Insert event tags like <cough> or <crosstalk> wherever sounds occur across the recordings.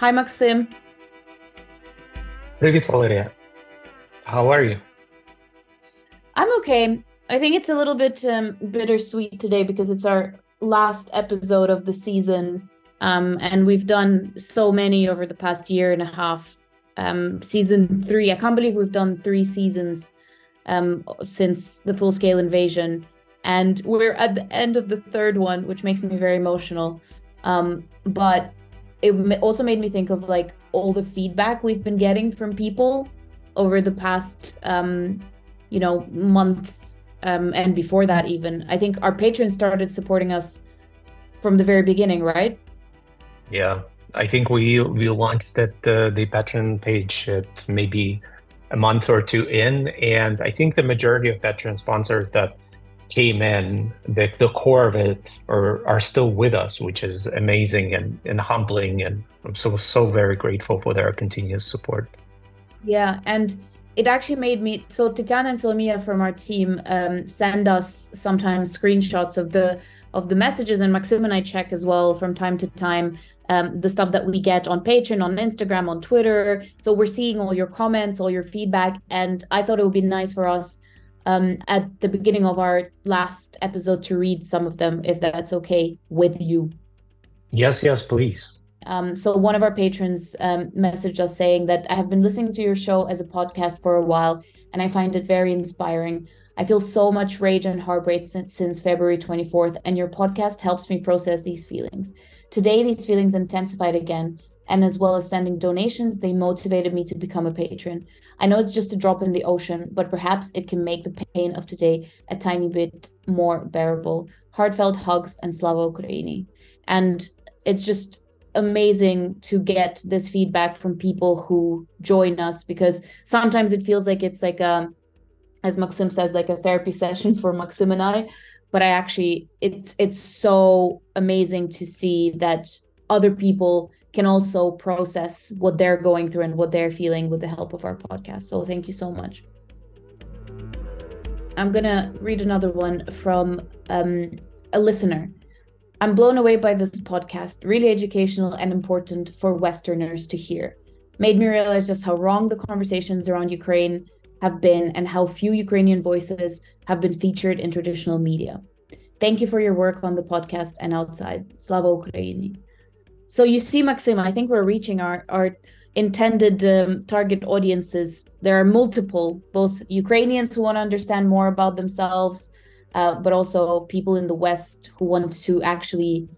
Hi, Maxim. Привіт, Valeria. How are you? I'm okay. I think it's a little bit um, bittersweet today because it's our last episode of the season. Um, and we've done so many over the past year and a half. Um, season three, I can't believe we've done three seasons um, since the full scale invasion. And we're at the end of the third one, which makes me very emotional. Um, but it also made me think of like all the feedback we've been getting from people over the past, um, you know, months um, and before that even. I think our patrons started supporting us from the very beginning, right? Yeah, I think we we launched at the the Patreon page at maybe a month or two in, and I think the majority of patron sponsors that came in, the the core of it, are are still with us, which is amazing and and humbling, and I'm so so very grateful for their continuous support. Yeah, and it actually made me so Tatiana and Solomia from our team um, send us sometimes screenshots of the of the messages, and Maxim and I check as well from time to time um, the stuff that we get on Patreon, on Instagram, on Twitter. So we're seeing all your comments, all your feedback, and I thought it would be nice for us um, at the beginning of our last episode to read some of them, if that's okay with you. Yes, yes, please. Um, so one of our patrons um, messaged us saying that I have been listening to your show as a podcast for a while, and I find it very inspiring. I feel so much rage and heartbreak since, since February 24th, and your podcast helps me process these feelings. Today, these feelings intensified again, and as well as sending donations, they motivated me to become a patron. I know it's just a drop in the ocean, but perhaps it can make the pain of today a tiny bit more bearable. Heartfelt hugs and Slava Ukraini. And it's just amazing to get this feedback from people who join us because sometimes it feels like it's like a as Maxim says like a therapy <laughs> session for Maxim and I but I actually it's it's so amazing to see that other people can also process what they're going through and what they're feeling with the help of our podcast. So thank you so much. I'm gonna read another one from um, a listener. I'm blown away by this podcast, really educational and important for Westerners to hear. Made me realize just how wrong the conversations around Ukraine have been and how few Ukrainian voices have been featured in traditional media. Thank you for your work on the podcast and outside. Slava Ukraini. So you see, Maxim, I think we're reaching our, our intended um, target audiences. There are multiple, both Ukrainians who want to understand more about themselves, uh, but also people in the West who want to actually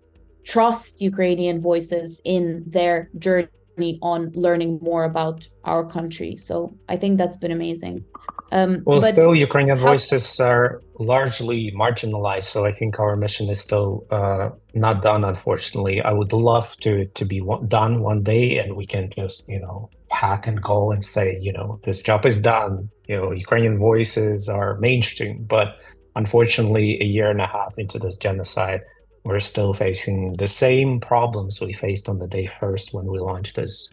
trust Ukrainian voices in their journey on learning more about our country. So I think that's been amazing. Um, well, still, Ukrainian how- voices are largely marginalized. So I think our mission is still uh, not done, unfortunately. I would love to to be one, done one day, and we can just you know hack and go and say you know this job is done. You know, Ukrainian voices are mainstream, but unfortunately, a year and a half into this genocide, we're still facing the same problems we faced on the day first when we launched this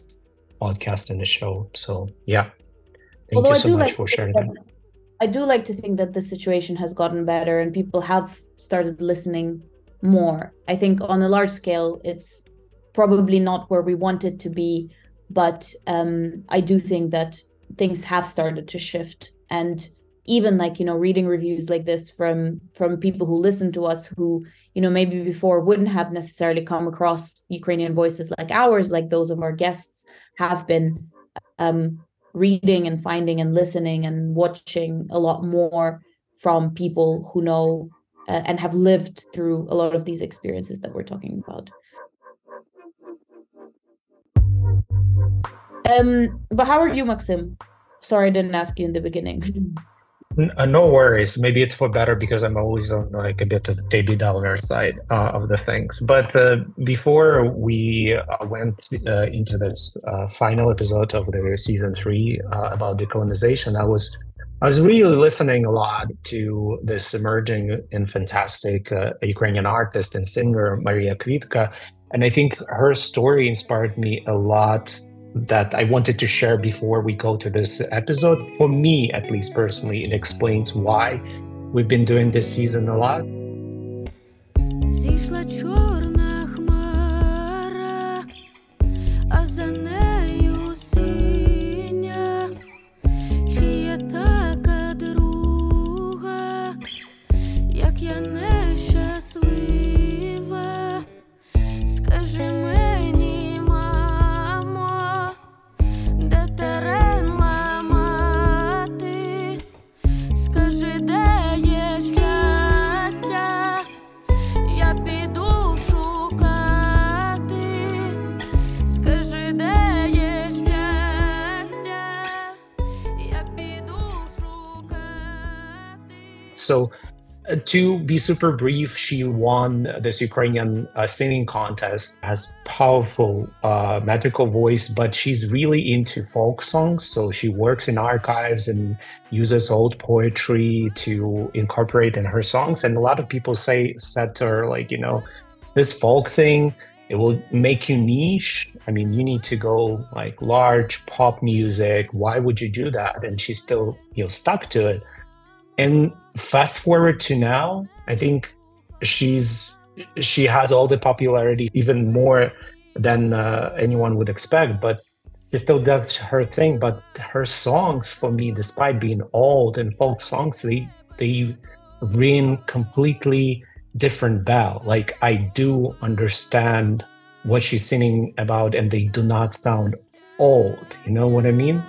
podcast and the show. So yeah, thank Although you so much like for sharing that. I do like to think that the situation has gotten better and people have started listening more. I think on a large scale, it's probably not where we want it to be, but um, I do think that things have started to shift and even like you know reading reviews like this from from people who listen to us who you know maybe before wouldn't have necessarily come across ukrainian voices like ours like those of our guests have been um, reading and finding and listening and watching a lot more from people who know uh, and have lived through a lot of these experiences that we're talking about. Um but how are you maxim? Sorry i didn't ask you in the beginning <laughs> Uh, no worries. Maybe it's for better because I'm always on like a bit of Debbie Downer side uh, of the things. But uh, before we uh, went uh, into this final episode of the season three about decolonization, I was I was really listening a lot to this emerging and fantastic Ukrainian artist and singer Maria Kvitka, and I think her story inspired me a lot that I wanted to share before we go to this episode. For me, at least personally, it explains why we've been doing this season a lot. So uh, to be super brief, she won this Ukrainian uh, singing contest, has powerful uh, magical voice, but she's really into folk songs. So she works in archives and uses old poetry to incorporate in her songs. And a lot of people say said to her, like, you know, this folk thing, it will make you niche. I mean, you need to go like large pop music. Why would you do that? And she's still, you know, stuck to it. And fast forward to now, I think she's she has all the popularity, even more than uh, anyone would expect. But she still does her thing. But her songs, for me, despite being old and folk songs, they they ring completely different bell. Like I do understand what she's singing about, and they do not sound old. You know what I mean?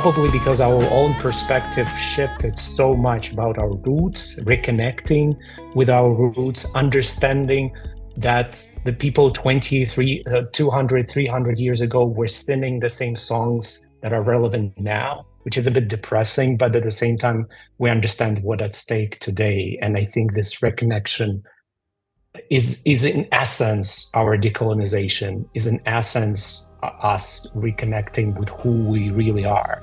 Probably because our own perspective shifted so much about our roots, reconnecting with our roots, understanding that the people 23, uh, 200, 300 years ago were singing the same songs that are relevant now, which is a bit depressing, but at the same time, we understand what at stake today. And I think this reconnection is is in essence our decolonization, is in essence uh, us reconnecting with who we really are.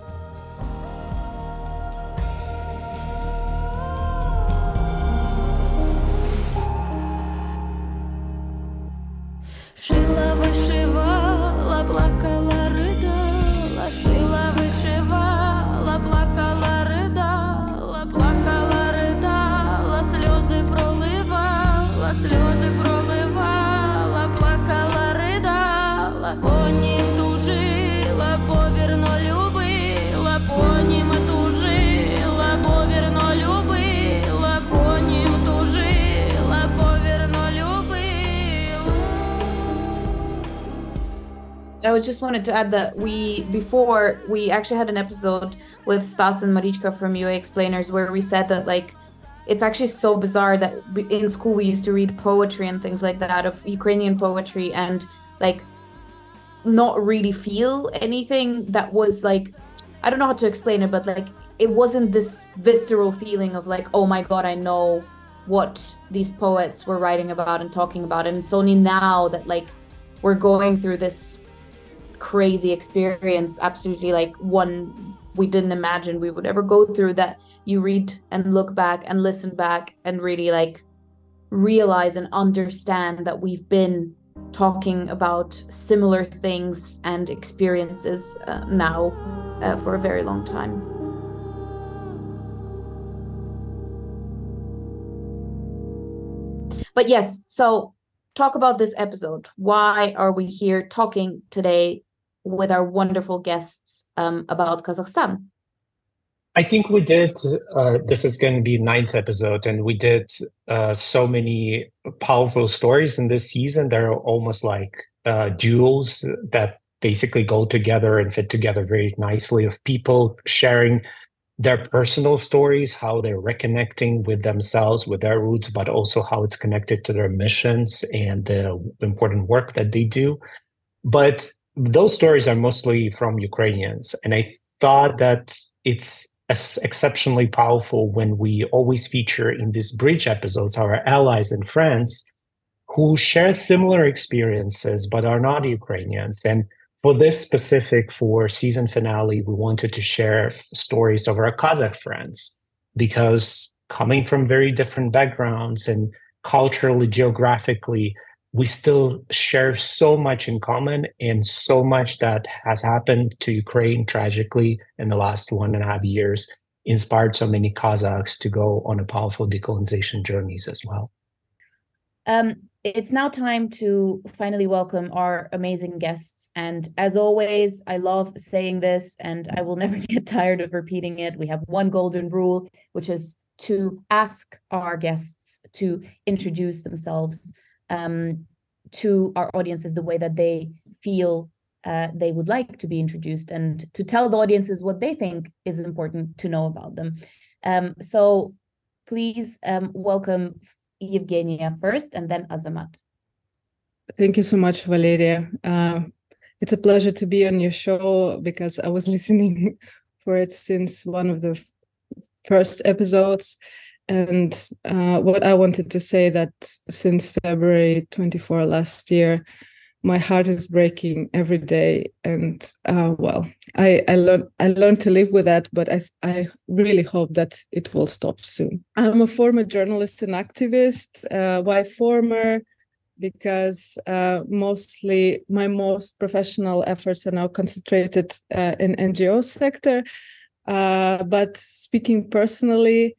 I just wanted to add that we before we actually had an episode with Stas and Marichka from UA Explainers where we said that like it's actually so bizarre that in school we used to read poetry and things like that of Ukrainian poetry and like not really feel anything that was like I don't know how to explain it but like it wasn't this visceral feeling of like oh my god I know what these poets were writing about and talking about. And it's only now that like we're going through this crazy experience, absolutely like one we didn't imagine we would ever go through that you read and look back and listen back and really like realize and understand that we've been talking about similar things and experiences uh, now uh, for a very long time. But yes, so talk about this episode. Why are we here talking today with our wonderful guests um, about Kazakhstan? I think we did. Uh, this is going to be ninth episode, and we did uh, so many powerful stories in this season. They're almost like uh, duels that basically go together and fit together very nicely. Of people sharing their personal stories, how they're reconnecting with themselves, with their roots, but also how it's connected to their missions and the important work that they do. But those stories are mostly from Ukrainians. And I thought that it's exceptionally powerful when we always feature in these bridge episodes our allies and friends who share similar experiences but are not Ukrainians. And for this specific, for season finale, we wanted to share stories of our Kazakh friends because coming from very different backgrounds and culturally, geographically, we still share so much in common and so much that has happened to Ukraine tragically in the last one and a half years inspired so many Kazakhs to go on a powerful decolonization journeys as well. Um, it's now time to finally welcome our amazing guests. And as always, I love saying this and I will <laughs> never get tired of repeating it. We have one golden rule, which is to ask our guests to introduce themselves um, to our audiences the way that they feel uh, they would like to be introduced and to tell the audiences what they think is important to know about them. Um, so please um, welcome Evgenia first and then Azamat. Thank you so much, Valeria. Uh, it's a pleasure to be on your show because I was <laughs> listening for it since one of the first episodes. And uh, what I wanted to say that since February 24 last year, my heart is breaking every day. And uh, well i i learned i learned to live with that but i i really hope that it will stop soon. I'm a former journalist and activist uh, why former? Because uh, mostly my most professional efforts are now concentrated uh, in ngo sector. Uh, but speaking personally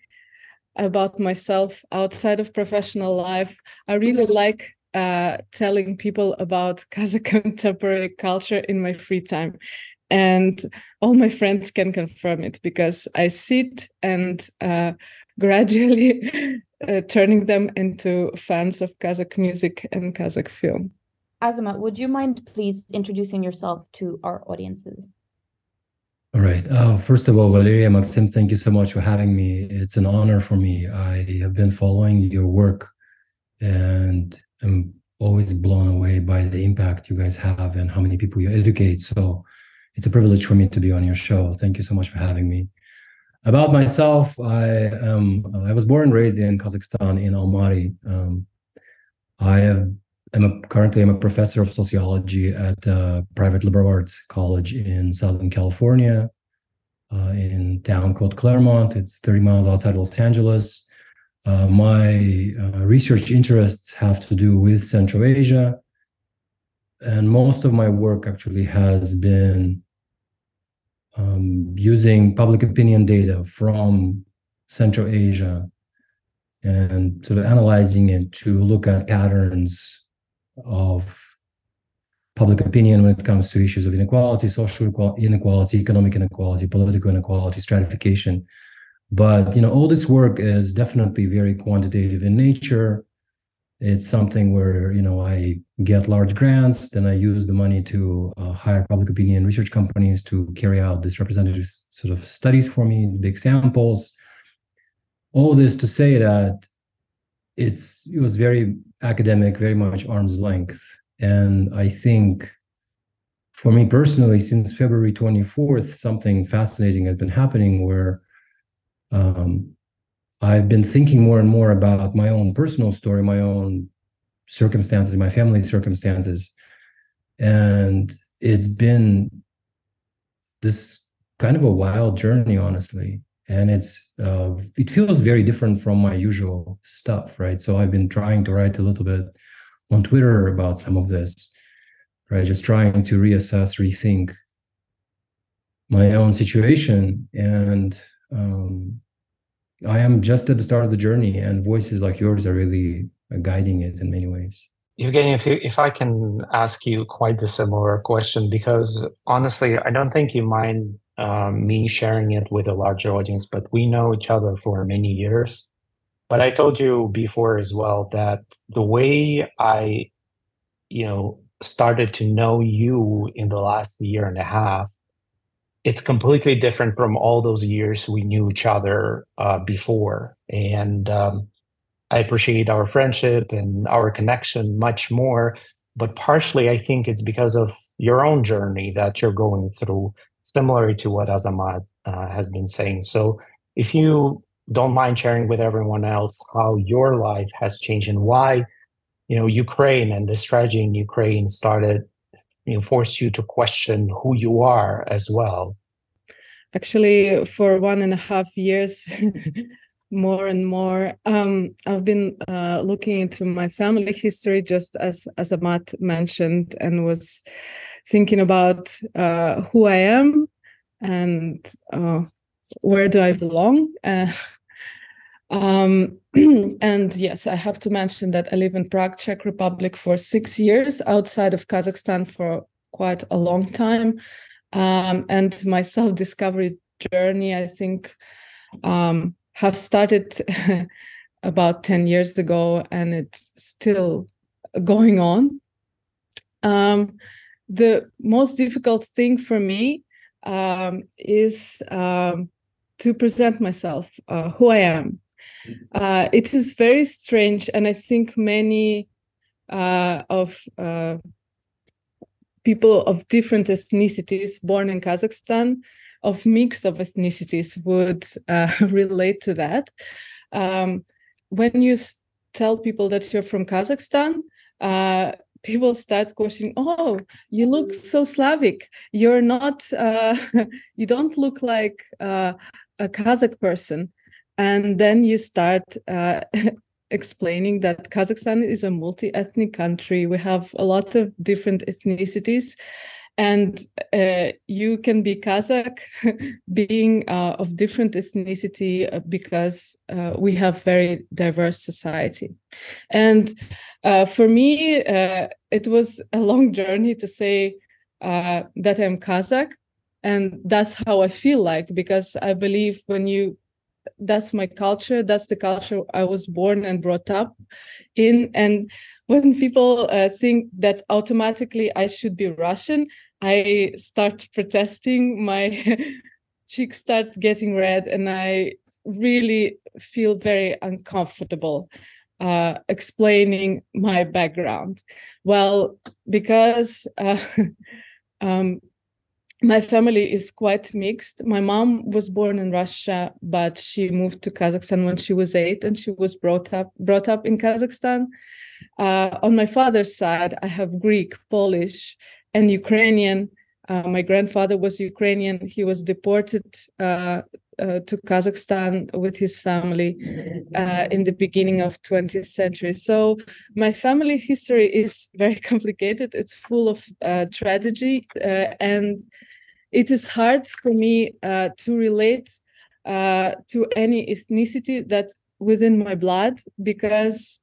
about myself outside of professional life i really like uh, telling people about <laughs> Kazakh contemporary culture in my free time. And all my friends can confirm it because I sit and uh, <laughs> gradually uh, turning them into fans of Kazakh music and Kazakh film. Azamat, would you mind please introducing yourself to our audiences? All right. Uh, first of all, Valeria, Maxim, thank you so much for having me. It's an honor for me. I have been following your work and I'm always blown away by the impact you guys have and how many people you educate. So it's a privilege for me to be on your show. Thank you so much for having me. About myself, I am I was born and raised in Kazakhstan in Almaty. Um, I have am a, currently I'm a professor of sociology at a private liberal arts college in Southern California, uh, in town called Claremont. It's 30 miles outside Los Angeles. Uh, my uh, research interests have to do with Central Asia, and most of my work actually has been um, using public opinion data from Central Asia and sort of analyzing it to look at patterns of public opinion when it comes to issues of inequality, social inequality, economic inequality, political inequality, stratification but you know, all this work is definitely very quantitative in nature. It's something where you know I get large grants, then I use the money to uh, hire public opinion research companies to carry out these representative sort of studies for me, big samples. All this to say that it's it was very academic, very much arm's length, and I think for me personally, since February 24th, something fascinating has been happening where um, I've been thinking more and more about my own personal story, my own circumstances, my family circumstances. And it's been this kind of a wild journey, honestly. And it's uh, it feels very different from my usual stuff, right? So I've been trying to write a little bit on Twitter about some of this, right? Just trying to reassess, rethink my own situation and um, I am just at the start of the journey, and voices like yours are really uh, guiding it in many ways. Evgeny, if, you, if I can ask you quite the similar question, because honestly, I don't think you mind um, me sharing it with a larger audience, but we know each other for many years. But I told you before as well that the way I, you know, started to know you in the last year and a half it's completely different from all those years we knew each other uh, before. And um, I appreciate our friendship and our connection much more. But partially, I think it's because of your own journey that you're going through, similar to what Azamat uh, has been saying. So, if you don't mind sharing with everyone else how your life has changed and why, you know, Ukraine and the strategy in Ukraine started you know, force you to question who you are as well? Actually, for one and a half years, <laughs> more and more, um, I've been uh, looking into my family history, just as Azamat mentioned, and was thinking about uh, who I am and uh, where do I belong. <laughs> Uh, Um, <clears throat> and yes, I have to mention that I live in Prague, Czech Republic for six years, outside of Kazakhstan for quite a long time. Um, and my <laughs> self discovery journey, I think, um, have started <laughs> about 10 years ago and it's still going on. Um, the most difficult thing for me um, is um, to present myself, uh, who I am. Uh, it is very strange, and I think many uh, of uh, people of different ethnicities born in Kazakhstan, of mix of ethnicities, would uh, <laughs> relate to that. Um, when you tell people that you're from Kazakhstan, uh, people start questioning, "Oh, you look so Slavic. You're not. Uh, <laughs> you don't look like uh, a Kazakh person." And then you start uh, <laughs> explaining that Kazakhstan is a multi-ethnic country. We have a lot of different ethnicities, and uh, you can be Kazakh <laughs> being uh, of different ethnicity uh, because uh, we have very diverse society. And uh, for me, uh, it was a long journey to say that I'm Kazakh, and that's how I feel like because I believe when you that's my culture that's the culture i was born and brought up in and when people uh, think that automatically i should be russian i start protesting my <laughs> cheeks start getting red and i really feel very uncomfortable uh, explaining my background well because uh, <laughs> um, my family is quite mixed. My mom was born in Russia, but she moved to Kazakhstan when she was eight, and she was brought up brought up in Kazakhstan. Uh, on my father's side, I have Greek, Polish, and Ukrainian. Uh, my grandfather was Ukrainian. He was deported uh, uh to Kazakhstan with his family uh, in the beginning of 20th century. So my family history is <laughs> very complicated. It's full of uh, tragedy and it is hard for me to relate to any ethnicity that's within my blood because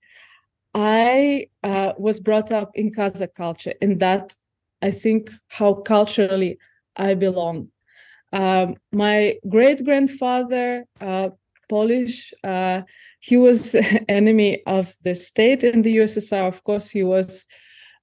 I uh, was brought up in Kazakh culture, and that I think how culturally I belong. Um, my great grandfather, uh, Polish, uh, he was <laughs> enemy of the state in the USSR. Of course, he was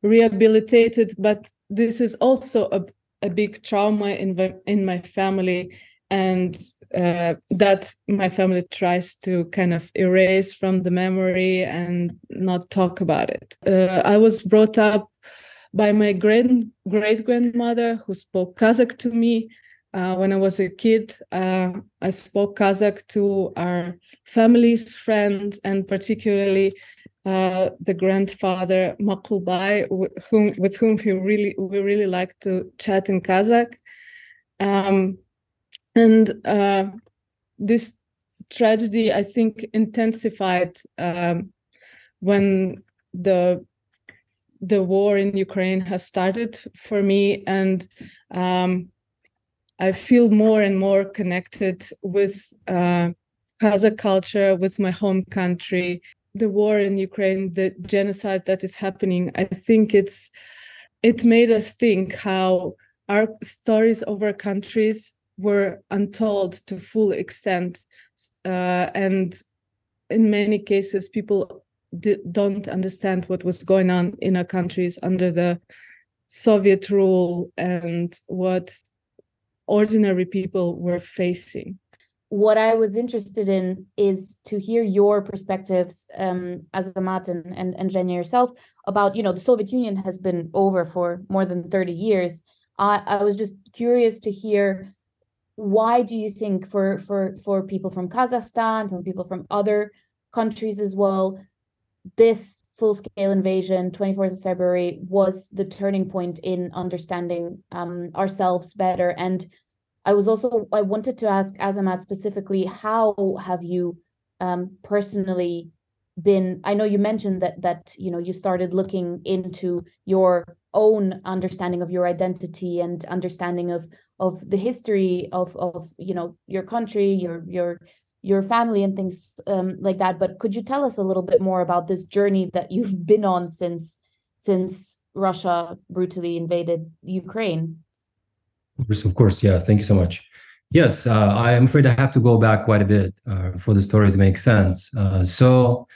rehabilitated, but this is also a a big trauma in in my family and uh, that my family tries to kind of erase from the memory and not talk about it. Uh, I was brought up by my great great grandmother who spoke Kazakh to me. Uh, when I was a kid, uh, I spoke Kazakh to our family's friends and particularly uh, the grandfather Makulbai, with whom, with whom we really we really like to chat in Kazakh, um, and uh, this tragedy I think intensified um, when the the war in Ukraine has started for me, and um, I feel more and more connected with. Uh, Kazakh culture, with my home country, the war in Ukraine, the genocide that is happening, I think it's it made us think how our stories of our countries were untold to full extent, uh, and in many cases, people don't understand what was going on in our countries under the Soviet rule and what ordinary people were facing what I was interested in is to hear your perspectives um, as Azamat and, and, and Zhenya yourself about, you know, the Soviet Union has been over for more than 30 years. I, I was just curious to hear why do you think for, for, for people from Kazakhstan, from people from other countries as well, this full-scale invasion, 24th of February, was the turning point in understanding um, ourselves better and I was also I wanted to ask Azamat specifically, how have you um, personally been? I know you mentioned that that you know you started looking into your own understanding of your identity and understanding of of the history of of you know your country, your your your family and things um, like that. But could you tell us a little bit more about this journey that you've <laughs> been on since since Russia brutally invaded Ukraine? Of course, yeah. Thank you so much. Yes, uh, I am afraid I have to go back quite a bit uh, for the story to make sense. Uh, so,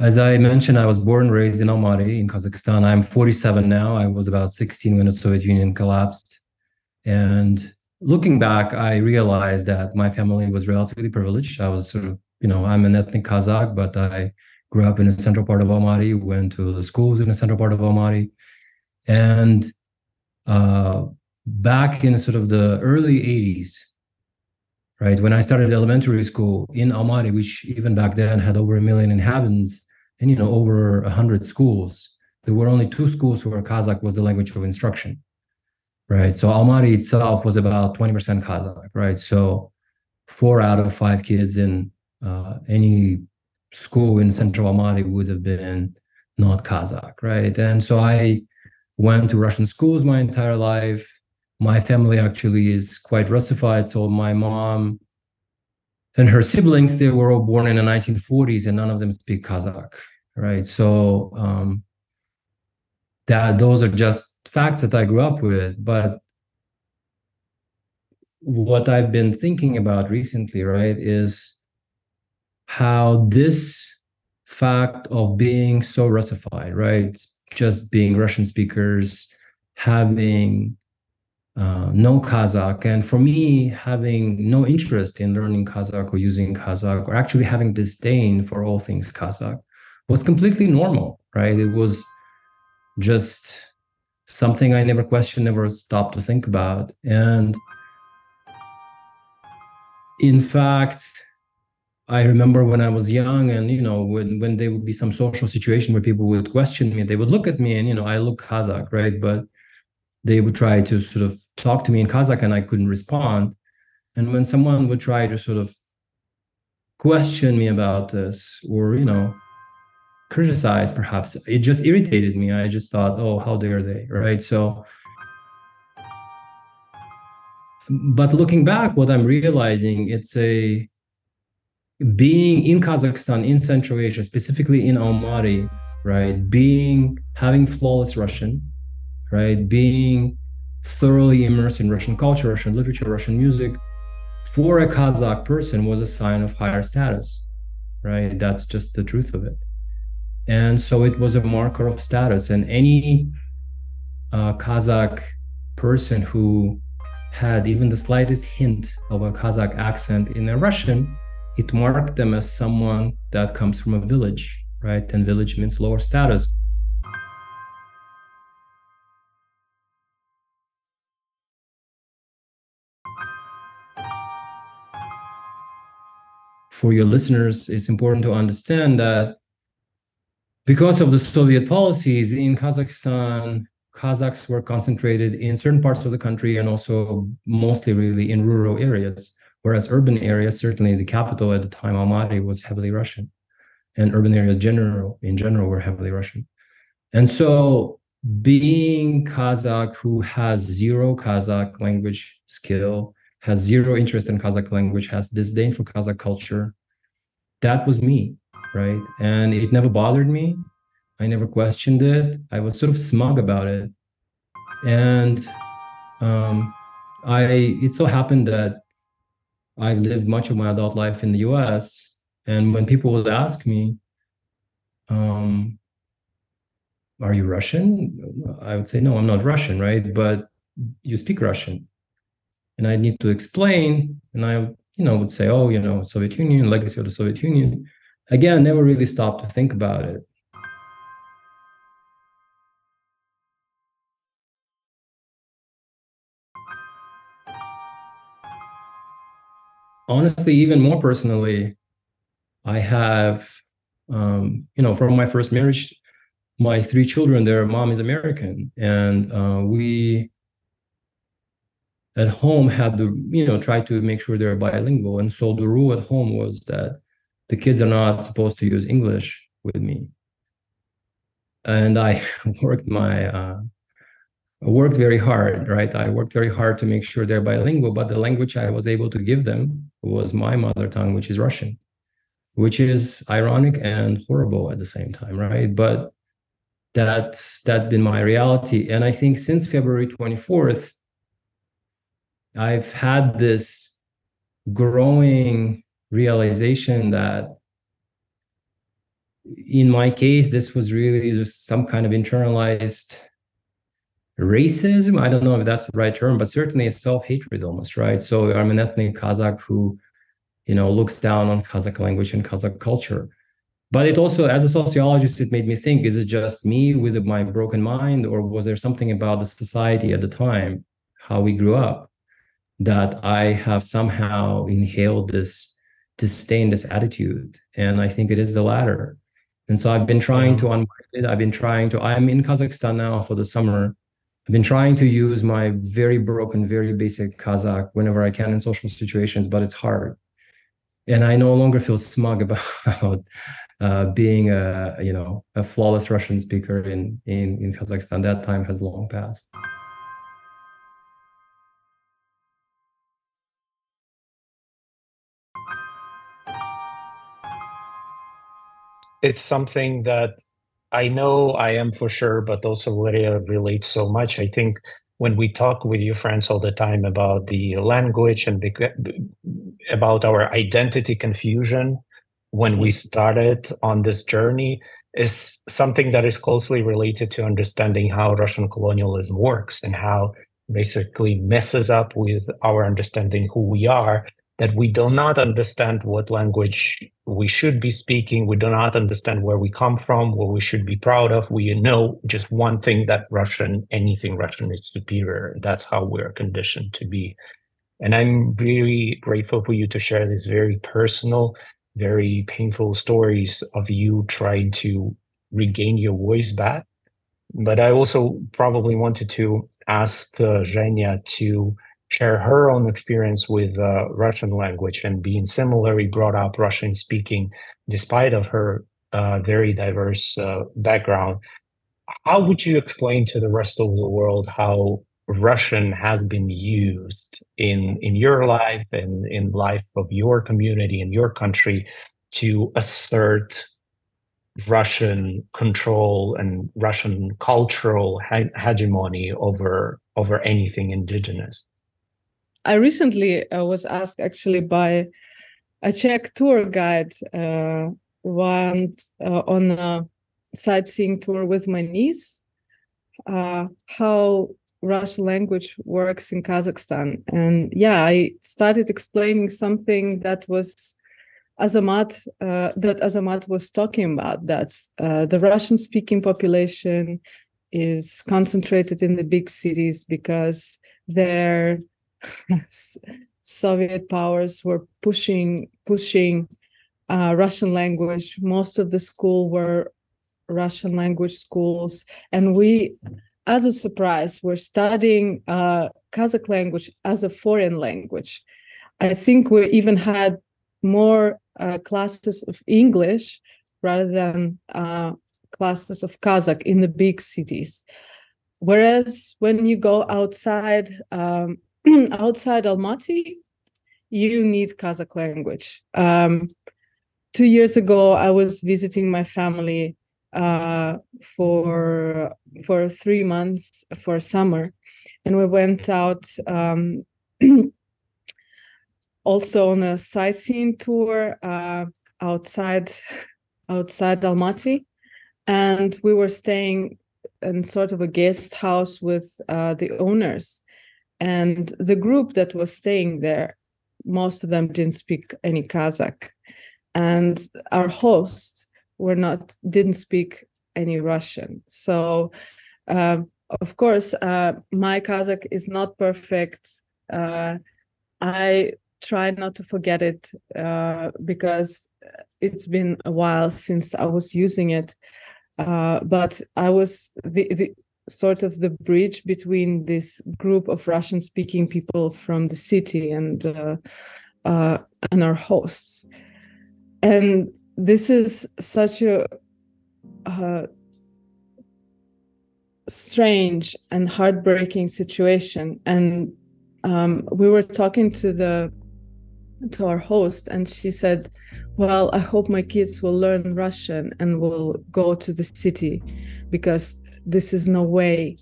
as I mentioned, I was born and raised in Almaty in Kazakhstan. I'm 47 now. I was about 16 when the Soviet Union collapsed. And looking back, I realized that my family was relatively privileged. I was sort of, you know, I'm an ethnic Kazakh, but I grew up in the central part of Almaty, went to the schools in the central part of Almaty. And uh, back in sort of the early 80s, right, when I started elementary school in Almaty, which even back then had over a million inhabitants and, you know, over 100 schools, there were only two schools where Kazakh was the language of instruction right? So Almaty itself was about 20% Kazakh, right? So four out of five kids in uh, any school in central Almaty would have been not Kazakh, right? And so I went to Russian schools my entire life. My family actually is quite Russified. So my mom and her siblings, they were all born in the 1940s and none of them speak Kazakh, right? So um, that those are just facts that I grew up with, but what I've been thinking about recently, right, is how this fact of being so Russified, right, just being Russian speakers, having uh, no Kazakh, and for me, having no interest in learning Kazakh or using Kazakh, or actually having disdain for all things Kazakh, was completely normal, right? It was just something I never questioned, never stopped to think about. And in fact, I remember when I was young, and you know, when when there would be some social situation where people would question me, they would look at me, and you know, I look Kazakh, right? But they would try to sort of talk to me in Kazakh, and I couldn't respond. And when someone would try to sort of question me about this, or you know, criticize perhaps. It just irritated me. I just thought oh how dare they right? So but looking back what i'm realizing it's a being in kazakhstan in central asia specifically in almaty right? Being having flawless russian right? Being thoroughly immersed in russian culture russian literature russian music for a kazakh person was a sign of higher status right? That's just the truth of it and so it was a marker of status. And any uh, kazakh person who had even the slightest hint of a kazakh accent in a russian it marked them as someone that comes from a village right? And village means lower status. For your listeners it's important to understand that because of the Soviet policies in Kazakhstan, Kazakhs were concentrated in certain parts of the country and also mostly really in rural areas, whereas urban areas, certainly the capital at the time, Almaty, was heavily Russian, and urban areas general in general were heavily Russian. And so being Kazakh who has zero Kazakh language skill, has zero interest in Kazakh language, has disdain for Kazakh culture, that was me right? And it never bothered me. I never questioned it. I was sort of smug about it. And um, I it so happened that I've lived much of my adult life in the US. And when people would ask me, um, are you Russian? I would say, no, I'm not Russian, right? But you speak Russian. And I need to explain. And I, you know, would say, oh, you know, Soviet Union, legacy of the Soviet Union again, never really stopped to think about it. Honestly, even more personally, I have, um, you know, from my first marriage, my three children, their mom is American, and uh, we at home had to, you know, try to make sure they're bilingual. And so the rule at home was that the kids are not supposed to use English with me. And I <laughs> worked my uh, worked very hard, right? I worked very hard to make sure they're bilingual, but the language I was able to give them was my mother tongue, which is Russian, which is ironic and horrible at the same time, right? But that's that's been my reality. And I think since February 24th, I've had this growing realization that in my case, this was really just some kind of internalized racism. I don't know if that's the right term, but certainly a self-hatred almost, right? So I'm an ethnic Kazakh who, you know, looks down on Kazakh language and Kazakh culture. But it also, as a sociologist, it made me think: Is it just me with my broken mind, or was there something about the society at the time, how we grew up, that I have somehow inhaled this disdain, this attitude? And I think it is the latter. And so I've been trying to unwind it. I've been trying to. I'm in Kazakhstan now for the summer I've been trying to use my very broken, very basic Kazakh whenever I can in social situations, but it's hard. And I no longer feel smug <laughs> about uh, being a you know a flawless Russian speaker in in in Kazakhstan. That time has long passed. It's something that I know I am for sure, but also Valeria uh, relates so much. I think when we talk with your friends all the time about the language and uh, about our identity confusion when we mm-hmm. started on this journey is something that is closely related to understanding how Russian colonialism works and how basically messes up with our understanding who we are that we do not understand what language we should be speaking. We do not understand where we come from, what we should be proud of. We know just one thing that Russian, anything Russian is superior. That's how we're conditioned to be. And I'm very grateful for you to share these very personal, very painful stories of you trying to regain your voice back. But I also probably wanted to ask uh, Zhenya to share her own experience with uh, Russian language and being similarly brought up Russian speaking, despite of her uh, very diverse uh, background. How would you explain to the rest of the world how Russian has been used in in your life and in life of your community in your country to assert Russian control and Russian cultural he- hegemony over over anything indigenous? I recently uh, was asked actually by a Czech tour guide uh, once uh, on a sightseeing tour with my niece uh, how Russian language works in Kazakhstan. And yeah, I started explaining something that was Azamat uh, that Azamat was talking about. That uh, the Russian-speaking population is concentrated in the big cities because they're <laughs> Soviet powers were pushing pushing uh, Russian language. Most of the school were Russian language schools, and we, as a surprise, were studying uh, Kazakh language as a foreign language. I think we even had more uh, classes of English rather than uh, classes of Kazakh in the big cities. Whereas when you go outside um, <clears throat> outside Almaty, you need Kazakh language. Um, two years ago, I was visiting my family uh, for for three months for summer, and we went out um, <clears throat> also on a sightseeing tour uh, outside outside Almaty, and we were staying in sort of a guest house with uh, the owners and the group that was staying there most of them didn't speak any kazakh. And our hosts were not didn't speak any russian. So uh, of course uh, my kazakh is not perfect. Uh, i try not to forget it uh, because it's been a while since i was using it. Uh, but i was the, the sort of the bridge between this group of Russian speaking people from the city and uh, uh, and our hosts. And this is such a uh, strange and heartbreaking situation. And um, we were talking to the to our host, and she said, "Well, I hope my kids will learn Russian and will go to the city, because this is no way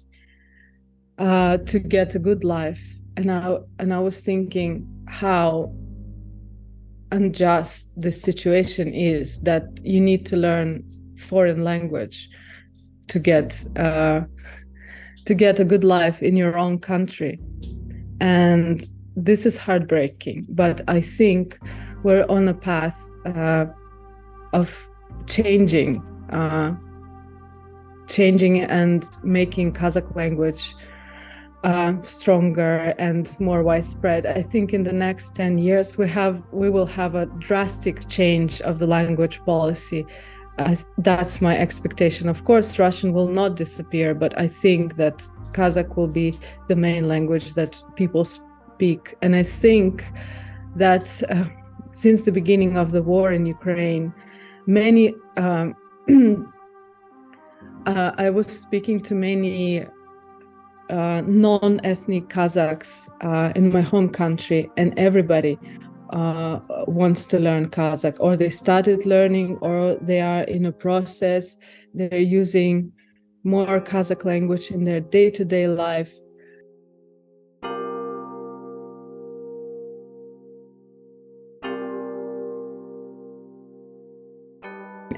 uh, to get a good life." And I and I was thinking how unjust the situation is that you need to learn foreign language to get uh, to get a good life in your own country and this is heartbreaking but i think we're on a path uh, of changing uh, changing and making kazakh language uh, stronger and more widespread. I think in the next 10 years we have we will have a drastic change of the language policy. Uh, that's my expectation. Of course, Russian will not disappear, but I think that Kazakh will be the main language that people speak. And I think that uh, since the beginning of the war in Ukraine, many um, <clears throat> uh, I was speaking to many uh, non-ethnic Kazakhs uh, in my home country, and everybody uh, wants to learn Kazakh, or they started learning, or they are in a process. They're using more Kazakh language in their day-to-day life.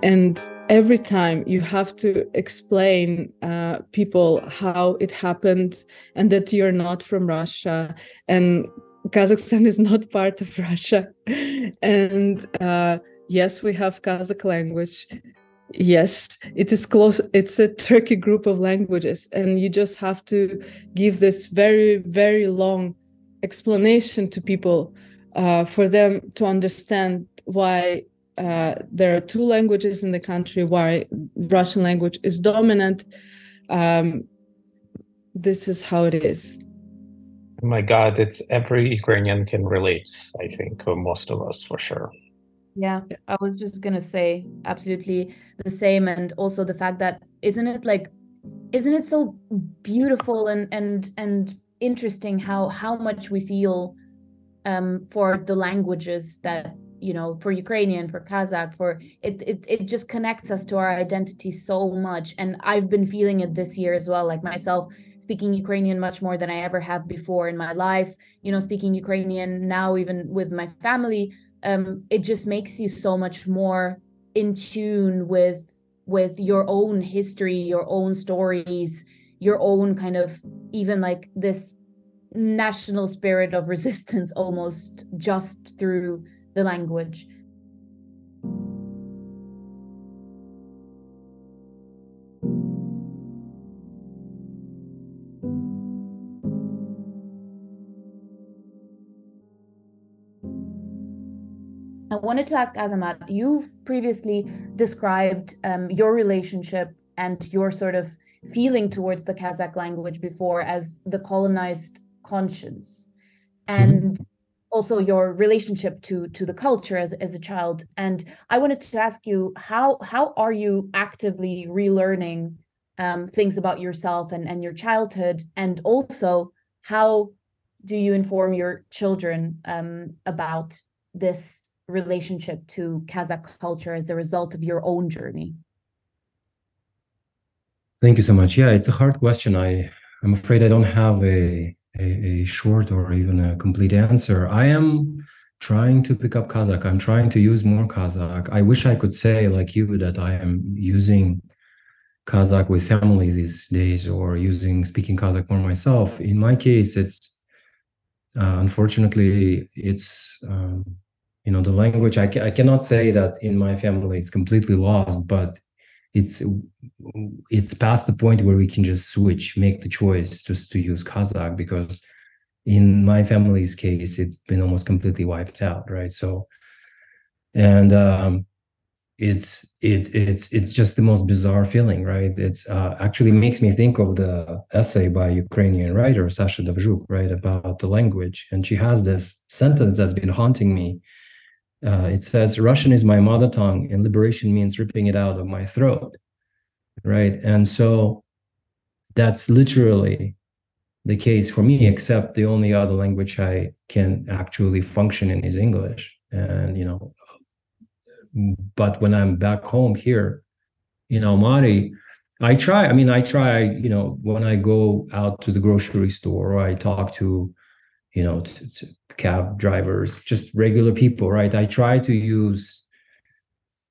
And every time you have to explain uh, people how it happened and that you're not from russia and kazakhstan is not part of russia. <laughs> And uh, yes we have kazakh language. Yes it is close it's a Turkic group of languages. And you just have to give this very very long explanation to people uh, for them to understand why uh, there are two languages in the country why russian language is dominant. Um, this is how it is. Oh my god it's every ukrainian can relate i think or most of us for sure. Yeah i was just gonna say absolutely the same and also the fact that isn't it like isn't it so beautiful and and and interesting how how much we feel um for the languages that you know for ukrainian for kazakh for it, it it just connects us to our identity so much. And i've been feeling it this year as well like myself speaking ukrainian much more than i ever have before in my life you know speaking ukrainian now even with my family um it just makes you so much more in tune with with your own history your own stories your own kind of even like this national spirit of <laughs> resistance almost just through the language. I wanted to ask Azamat, you've previously described um, your relationship and your sort of feeling towards the Kazakh language before as the colonized conscience. Mm-hmm. And also your relationship to to the culture as, as a child. And i wanted to ask you how how are you actively relearning um, things about yourself and and your childhood? And also how do you inform your children um, about this relationship to kazakh culture as a result of your own journey? Thank you so much. Yeah it's a hard question. I i'm afraid i don't have a a, a short or even a complete answer. I am trying to pick up Kazakh. I'm trying to use more Kazakh. I wish I could say, like you, that I am using Kazakh with family these days or using speaking Kazakh more myself. In my case, it's uh, unfortunately it's um, you know the language. I, ca- I cannot say that in my family it's completely lost, but it's it's past the point where we can just switch, make the choice just to use Kazakh because in my family's case, it's been almost completely wiped out, right? So, and um, it's it it's it's just the most bizarre feeling, right? It's uh, actually makes me think of the essay by Ukrainian writer Sasha Dovzhyk, right, about the language, and she has this sentence that's been haunting me uh, it says Russian is my mother tongue, and liberation means ripping it out of my throat, right? And so that's literally the case for me, except the only other language I can actually function in is English. And, you know, but when I'm back home here in Almaty, I try, I mean, I try, you know, when I go out to the grocery store or I talk to, you know, to, to cab drivers, just regular people, right? I try to use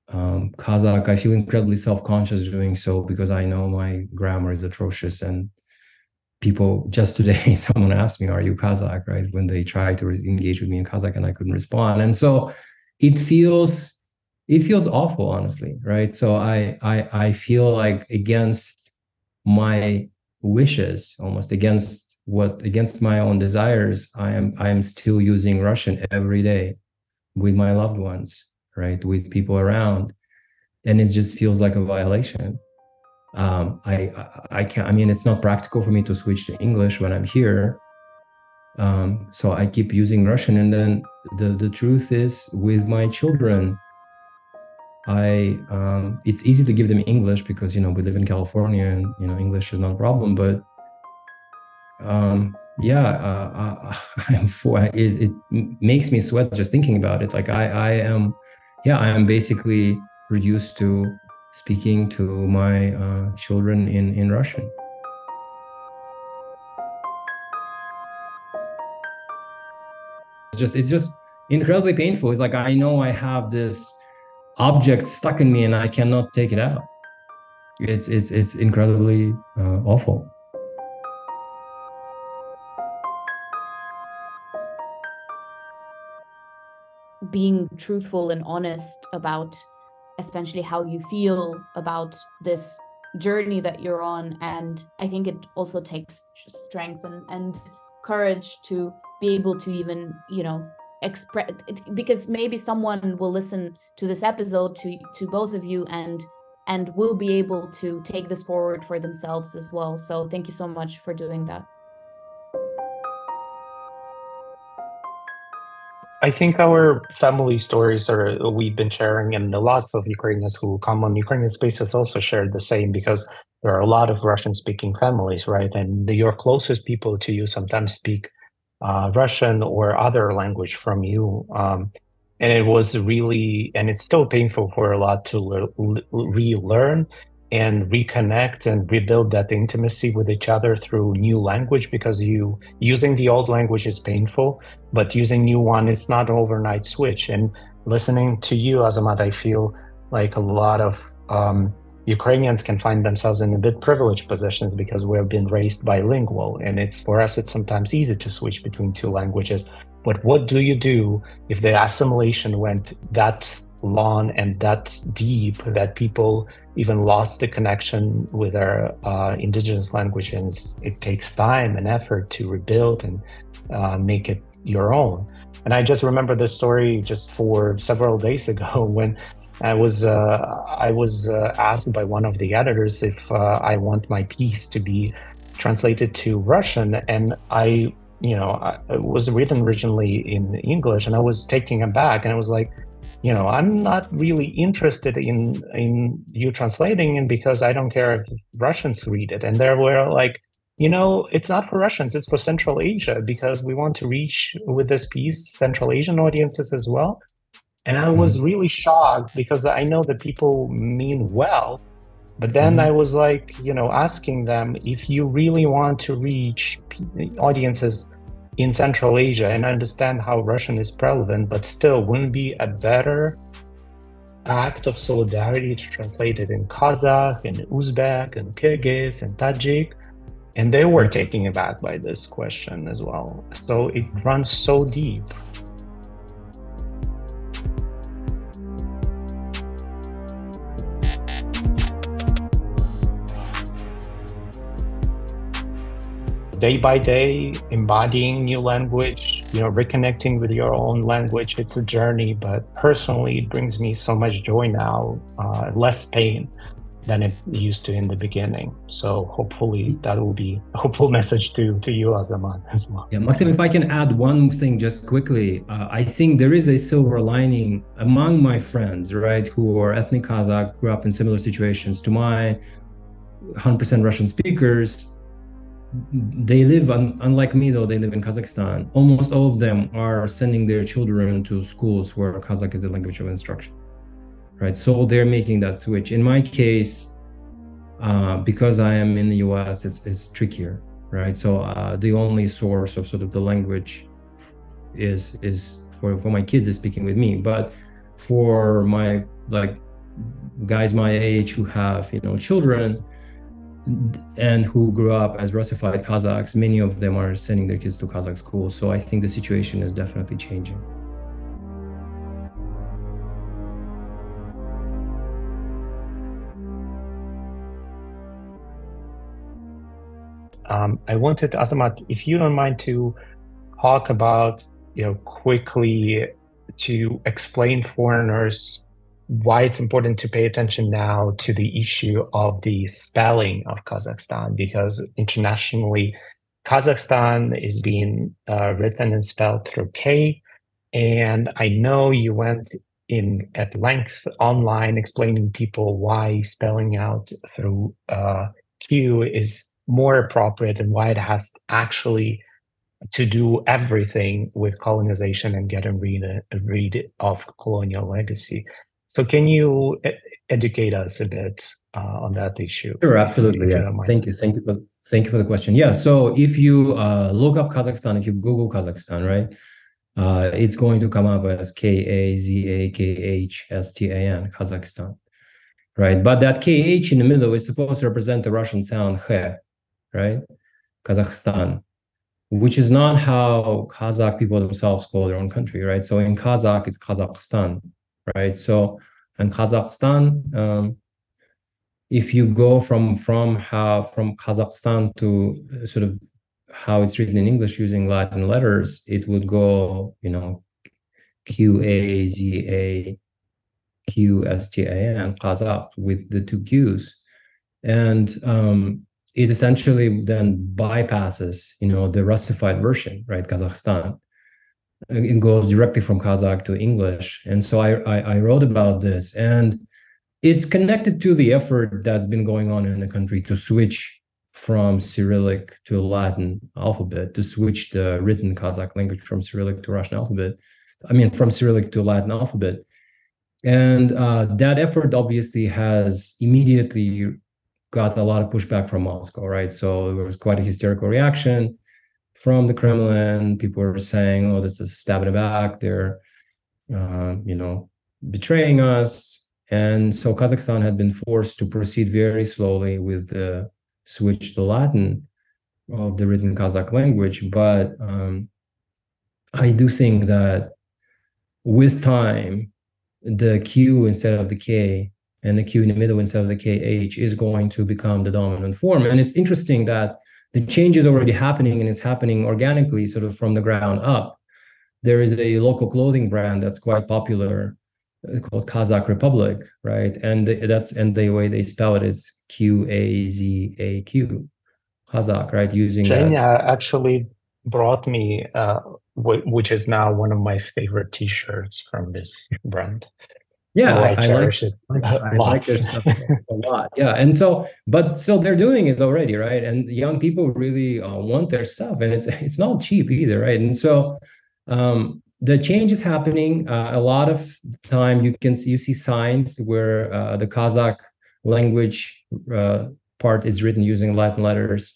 um, Kazakh. I feel incredibly self conscious doing so because I know my grammar is atrocious and people just today <laughs> someone asked me are you kazakh right when they tried to engage with me in kazakh and i couldn't respond and so it feels it feels awful honestly right so i i i feel like against my wishes almost against what against my own desires i am i am still using russian every day with my loved ones right with people around and it just feels like a violation um, I, I, can't. I mean, it's not practical for me to switch to English when I'm here. Um, so I keep using Russian, and then the the truth is, with my children, I um, it's easy to give them English because you know we live in California, and you know English is not a problem. But um, yeah, uh, I, am <laughs> for it, it makes me sweat just thinking about it. Like I, I am, yeah, I am basically reduced to speaking to my uh, children in, in Russian. It's just it's just incredibly painful. It's like I know I have this object stuck in me and I cannot take it out. It's it's it's incredibly uh, awful. Being truthful and honest about essentially how you feel about this journey that you're on. And i think it also takes strength and, and courage to be able to even you know express because maybe someone will listen to this episode to to both of you and and will be able to take this forward for themselves as well. So thank you so much for doing that I think our family stories are we've been sharing, and a lot of Ukrainians who come on Ukrainian spaces also shared the same because there are a lot of Russian-speaking families, right? And your closest people to you sometimes speak uh, Russian or other language from you, um, and it was really, and it's still painful for a lot to le- relearn and reconnect and rebuild that intimacy with each other through new language because you using the old language is painful but using new one it's not an overnight switch. And listening to you azamat i feel like a lot of um, ukrainians can find themselves in a bit privileged positions because we have been raised bilingual. And it's for us it's sometimes easy to switch between two languages. But what do you do if the assimilation went that long and that deep that people even lost the connection with their uh, indigenous language and it takes time and effort to rebuild and uh, make it your own. And i just remember this story just for several days ago <laughs> when i was uh, i was uh, asked by one of the editors if uh, i want my piece to be translated to russian. And i you know I, it was written originally in english and i was taking aback and i was like you know i'm not really interested in in you translating it because i don't care if russians read it and there were like you know it's not for russians it's for central asia because we want to reach with this piece central asian audiences as well and i was mm-hmm. really shocked because i know that people mean well but then mm-hmm. i was like you know asking them if you really want to reach audiences in Central Asia and understand how Russian is prevalent, but still wouldn't be a better act of solidarity to translate it in Kazakh and Uzbek and Kyrgyz and Tajik. And they were mm-hmm. taken aback by this question as well. So it runs so deep. Day by day embodying new language you know reconnecting with your own language it's a journey but personally it brings me so much joy now uh, less pain than it used to in the beginning so hopefully that will be a hopeful <laughs> message to to you azamat <laughs> as well yeah maxim if i can add one thing just quickly uh, i think there is a silver lining among my friends right who are ethnic kazakh grew up in similar situations to mine 100% Russian speakers. They live, un- unlike me though, they live in Kazakhstan. Almost all of them are sending their children to schools where Kazakh is the language of instruction, right? So they're making that switch. In my case, uh, because I am in the US, it's, it's trickier, right? So uh, the only source of sort of the language is is for, for my kids is speaking with me. But for my like guys my age who have you know children and who grew up as Russified Kazakhs, many of them are sending their kids to Kazakh schools. So I think the situation is definitely changing. Um, I wanted, Azamat, if you don't mind to talk about, you know, quickly to explain foreigners why it's important to pay attention now to the issue of the spelling of Kazakhstan, because internationally, Kazakhstan is being uh, written and spelled through K. And I know you went in at length online explaining people why spelling out through uh, Q is more appropriate and why it has actually to do everything with colonization and getting rid, rid of colonial legacy. So can you educate us a bit uh, on that issue? Sure, absolutely. Yeah. Thank you. Thank you for thank you for the question. Yeah. So if you uh, look up Kazakhstan, if you Google Kazakhstan, right, uh, it's going to come up as K A Z A K H S T A N, Kazakhstan, right? But that K H in the middle is supposed to represent the Russian sound He, right? Kazakhstan, which is not how Kazakh people themselves call their own country, right? So in Kazakh, it's Kazakhstan, right? So in Kazakhstan, um, if you go from from how from Kazakhstan to uh, sort of how it's written in English using Latin letters, it would go, you know, Q A Z A Q S T A N Kazakh with the two Qs, and um, it essentially then bypasses, you know, the Russified version, right? Kazakhstan. It goes directly from Kazakh to English, and so I, I, I wrote about this, and it's connected to the effort that's been going on in the country to switch from Cyrillic to Latin alphabet, to switch the written Kazakh language from Cyrillic to Russian alphabet. I mean, from Cyrillic to Latin alphabet. And uh, that effort obviously has immediately got a lot of pushback from Moscow, right? So there was quite a hysterical reaction from the Kremlin. People were saying, "Oh, this is a stab in the back. They're, uh, you know, betraying us." And so Kazakhstan had been forced to proceed very slowly with the switch to Latin of the written Kazakh language. But um, I do think that with time, the Q instead of the K and the Q in the middle instead of the KH is going to become the dominant form. And it's interesting that the change is already happening and it's happening organically, sort of from the ground up. There is a local clothing brand that's quite popular uh, called Kazakh Republic, right? And that's and the way they spell it is Q A Z A Q, Kazakh, right? Using Zhenya actually brought me, uh, which is now one of my favorite T-shirts from this brand yeah, I, I, cherish <laughs> like, it. I, like a lot. Yeah, and so, but so they're doing it already, right? And young people really uh, want their stuff, and it's it's not cheap either, right? And so, um, the change is happening. Uh, a lot of time, you can see you see signs where uh, the Kazakh language uh, part is written using Latin letters.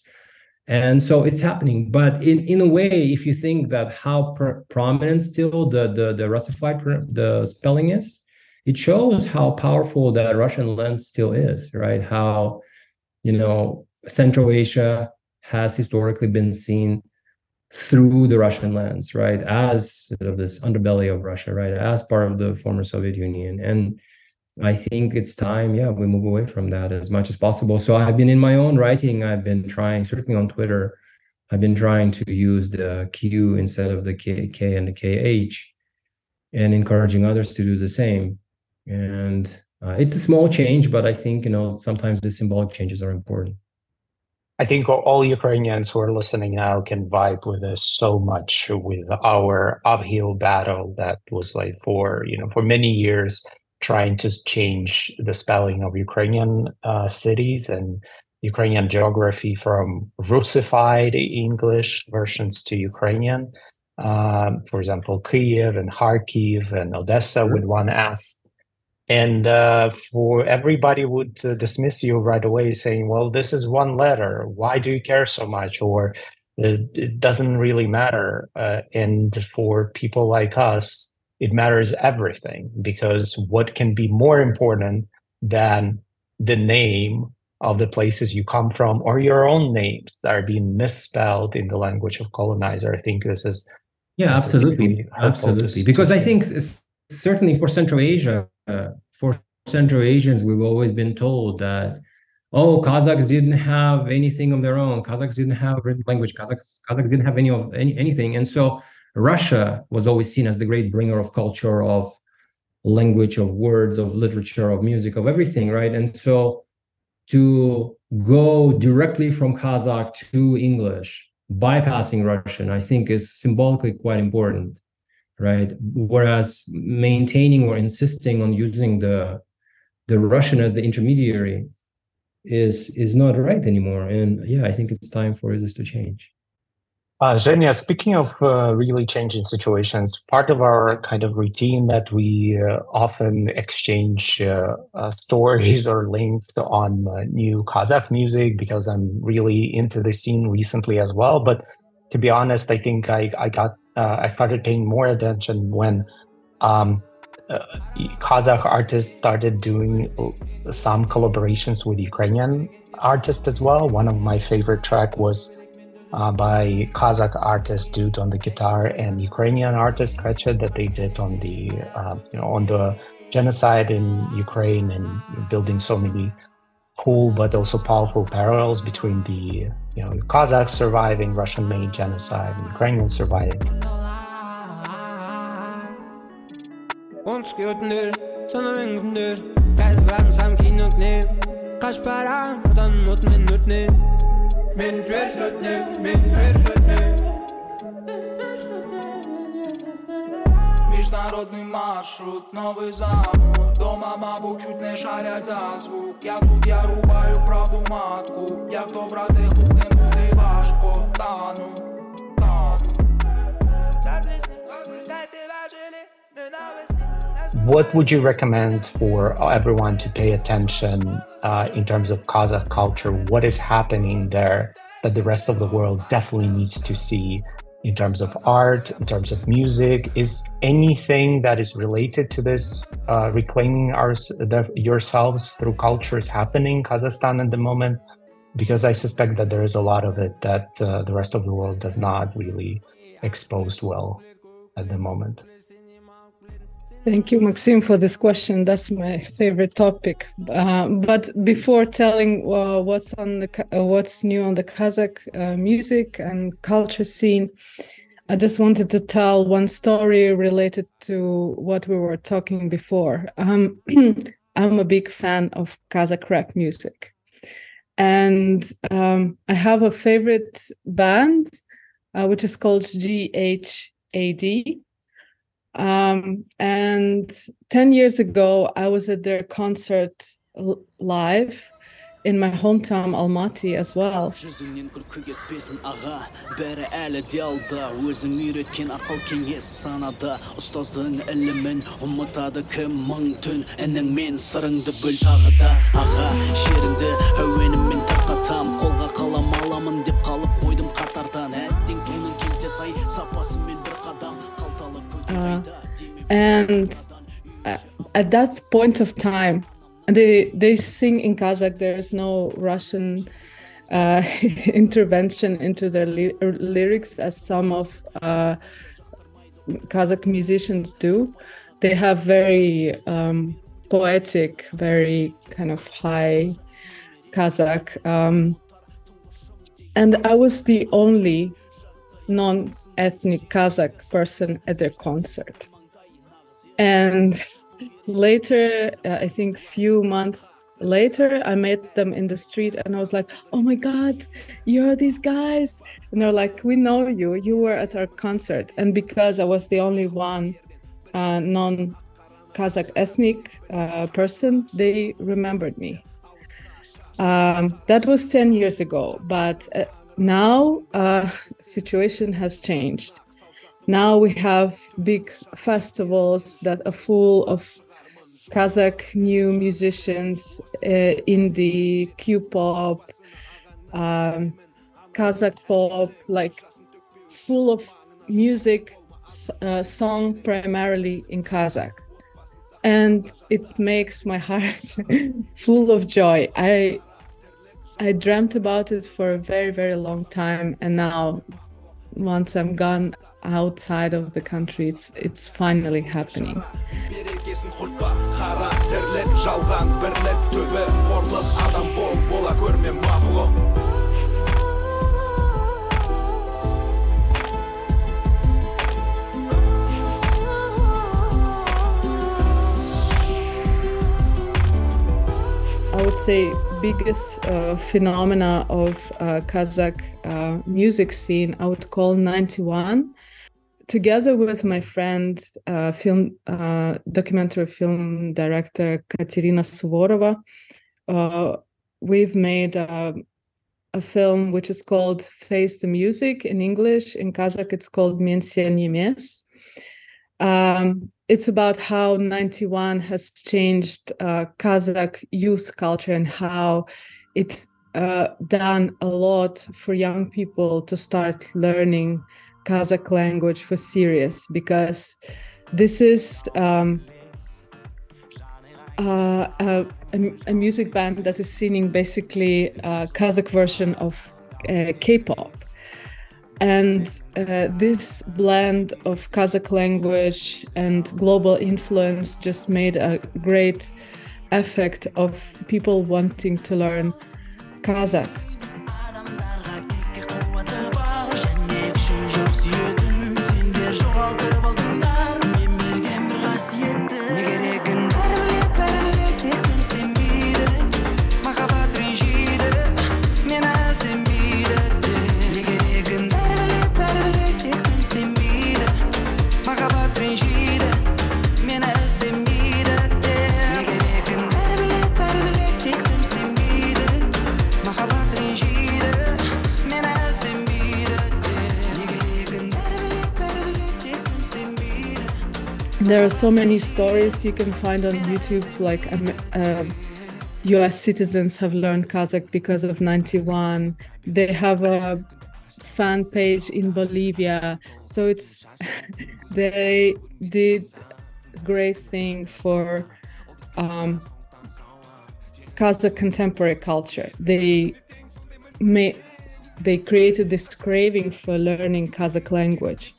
And so it's happening, but in, in a way, if you think that how pr- prominent still the the the Russified pr- the spelling is, it shows how powerful that Russian lens still is, right? How, you know, Central Asia has historically been seen through the Russian lens, right? As sort of this underbelly of Russia, right? As part of the former Soviet Union. And I think it's time, yeah, we move away from that as much as possible. So I've been in my own writing, I've been trying, certainly on Twitter, I've been trying to use the Q instead of the K, K and the KH and encouraging others to do the same and uh, it's a small change but i think you know sometimes the symbolic changes are important i think all ukrainians who are listening now can vibe with us so much with our uphill battle that was like for you know for many years trying to change the spelling of ukrainian uh, cities and Ukrainian geography from Russified English versions to Ukrainian. Um, for example, Kiev and Kharkiv and Odessa with one S. And uh, for everybody would uh, dismiss you right away, saying, "Well, this is one letter. Why do you care so much?" Or it doesn't really matter. Uh, and for people like us, it matters everything because what can be more important than the name of the places you come from or your own names that are being misspelled in the language of colonizer. I think this is yeah, absolutely, really absolutely. Because I think certainly for Central Asia, uh, for Central Asians, we've always been told that oh, Kazakhs didn't have anything of their own. Kazakhs didn't have written language. Kazakhs Kazakhs didn't have any of any anything, and so Russia was always seen as the great bringer of culture, of language, of words, of literature, of music, of everything, right? And so to go directly from Kazakh to English, bypassing Russian, I think is symbolically quite important, right? Whereas maintaining or insisting on using the the Russian as the intermediary is is not right anymore. And yeah, I think it's time for this to change. Uh, Zhenya, speaking of uh, really changing situations, part of our kind of routine that we uh, often exchange uh, uh, stories or links on uh, new Kazakh music because I'm really into the scene recently as well. But to be honest, I think I, I got I started paying more attention when um, Kazakh artists started doing some collaborations with Ukrainian artists as well. One of my favorite track was uh, by Kazakh artist dude on the guitar and Ukrainian artist Krechet that they did on the uh, you know on the genocide in Ukraine and building so many cool but also powerful parallels between the you know Kazakhs surviving Russian-made genocide and Ukrainians surviving. Міжнародний маршрут, новий замок Дома, мабуть, чуть не шарять за звук Я тут я рубаю правду матку Як то брати глухим буде важко Тану, тану What would you recommend for everyone to pay attention uh, in terms of Kazakh culture? What is happening there that the rest of the world definitely needs to see In terms of art, in terms of music? Is anything that is related to this uh, reclaiming our, the, yourselves through cultures happening in Kazakhstan at the moment? Because I suspect that there is a lot of it that uh, the rest of the world does not really expose well at the moment. Thank you, Maxim, for this question. That's my favorite topic. Uh, but before telling uh, what's on the uh, what's new on the Kazakh uh, music and culture scene, I just wanted to tell one story related to what we were talking before. Um, <clears throat> I'm a big fan of Kazakh rap music, and um, I have a favorite band, uh, which is called GHAD Um, and 10 years ago, I was at their concert live in my hometown Almaty as well. Деп қалып қойдым қатардан. Сапасымен бір қадам. Uh, and uh, at that point of time, they they sing in Kazakh. There's no Russian uh, <laughs> intervention into their ly lyrics as some of uh, Kazakh musicians do. They have very um, poetic, very kind of high Kazakh. Um, and I was the only non ethnic Kazakh person at their concert. And later, uh, I think few months later, I met them in the street and I was like, oh my God, you're these guys. And they're like, we know you. You were at our concert. And because I was the only one uh, non Kazakh ethnic uh, person, they remembered me. Um, that was 10 years ago, but uh, now uh, situation has changed. Now we have big festivals that are full of Kazakh new musicians, uh, indie, Q-pop, um, Kazakh pop, like full of music, uh, song primarily in Kazakh. And it makes my <laughs> heart full of joy. I I dreamt about it for a very, very long time, and now, once I'm gone outside of the country, it's it's finally happening. I would say biggest uh, phenomena of uh, Kazakh uh, music scene, I would call 91. Together with my friend, uh, film uh, documentary film director Katerina Suvorova, uh, we've made a film which is called Face the Music in English. In Kazakh, it's called Miensia Niemes. Um, it's about how 91 has changed uh, Kazakh youth culture and how it's uh, done a lot for young people to start learning Kazakh language for serious because this is um, uh, a, a, music band that is singing basically a Kazakh version of uh, K-pop. And uh, this blend of Kazakh language and global influence just made a great effect of people wanting to learn Kazakh. there are so many stories you can find on YouTube, like um, um uh, U.S. citizens have learned Kazakh because of 91. They have a fan page in Bolivia, so it's <laughs> they did great thing for um, Kazakh contemporary culture. They may they created this craving for learning Kazakh language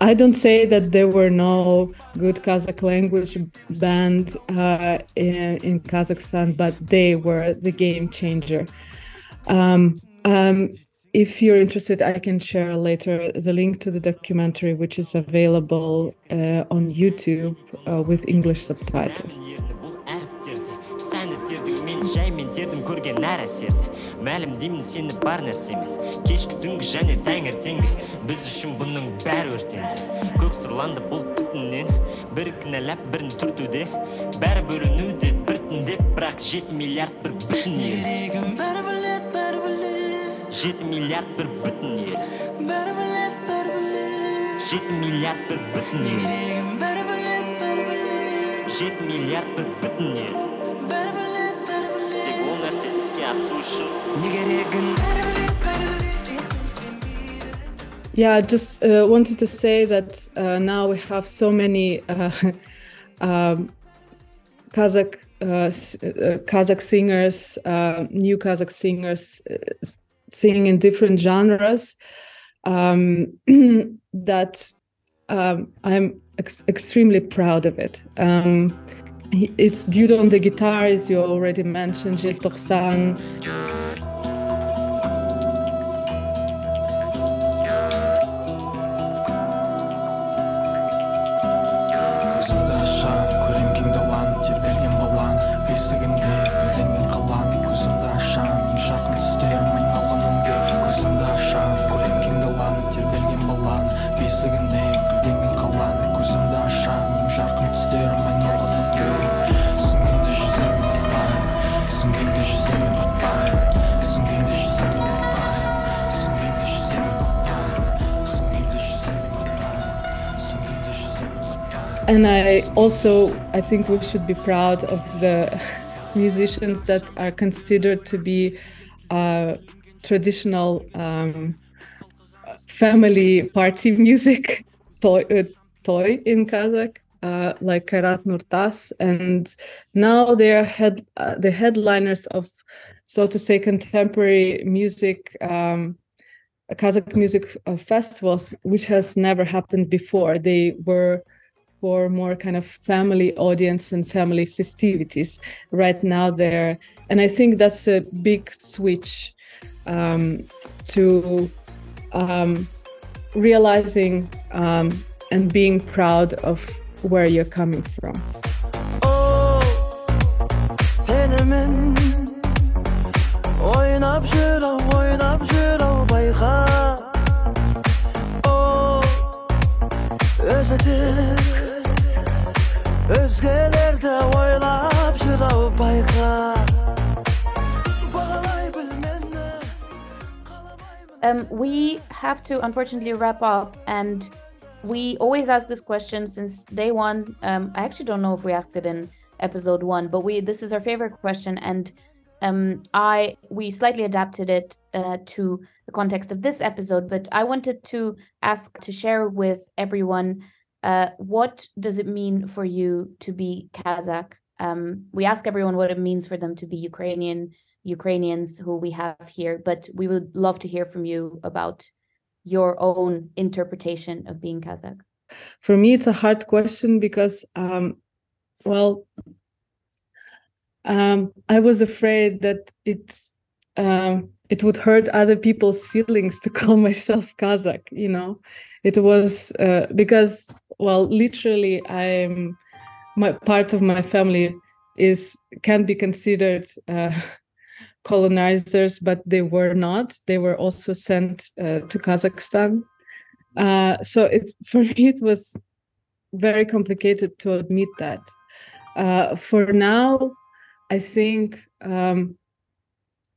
I don't say that there were no good Kazakh language band uh, in, in, Kazakhstan, but they were the game changer. Um, um, if you're interested, I can share later the link to the documentary, which is available uh, on YouTube uh, with English subtitles. мәлімдеймін сені бар нәрсемен. Кешкі түнгі және таңертеңгі біз үшін бұның бәрі өртенді. Көк сұрланды бұл түтіннен. Бір кінәлап бірін түртуде. Бәрі бөлінуде біртіндеп. Бірақ жеті миллиард бір бүтін ел. Бәрі біледі бәрі біледі. Жеті миллиард бір бүтін ел. Бәрі біледі бәрі жеті миллиард бір бүтін ел. Бәрі біледі бәрі біледі. Жеті миллиард бір бүтін ел. Yeah, I just uh, wanted to say that uh, now we have so many uh, <laughs> um, Kazakh uh, uh, Kazakh singers, uh, new Kazakh singers singing in different genres. Um, <clears throat> that um, I'm ex extremely proud of it. Um, it's Dude on the guitar, as you already mentioned, jeltoksan. Also I think we should be proud of the <laughs> musicians that are considered to be uh, traditional um, family party <laughs> music toy, uh, toy in Kazakh. Uh, like Kairat Nurtas, and now they are head uh, the headliners of, so to say, contemporary music um, Kazakh music uh, festivals, which has never happened before. They were for more kind of family audience and family festivities. Right now, they're, and I think that's a big switch um, to um, realizing um, and being proud of where you're coming from. Oh, Um, we have to unfortunately wrap up, and we always ask this question since day one. Um, I actually don't know if we asked it in episode one, but we this is our favorite question, and um, I we slightly adapted it uh, to the context of this episode. But I wanted to ask to share with everyone uh, what does it mean for you to be Kazakh? Um, we ask everyone what it means for them to be Ukrainian Ukrainians who we have here, but we would love to hear from you about your own interpretation of being Kazakh. For me, it's a hard question because, um, well, um, I was afraid that it's um, it would hurt other people's feelings to <laughs> call myself Kazakh. You know, it was uh, because, well, literally, I'm my part of my family is can be considered uh, <laughs> colonizers, but they were not. They were also sent uh, to Kazakhstan. Uh, so it <laughs> for me it was very complicated to admit that. Uh, for now, I think um,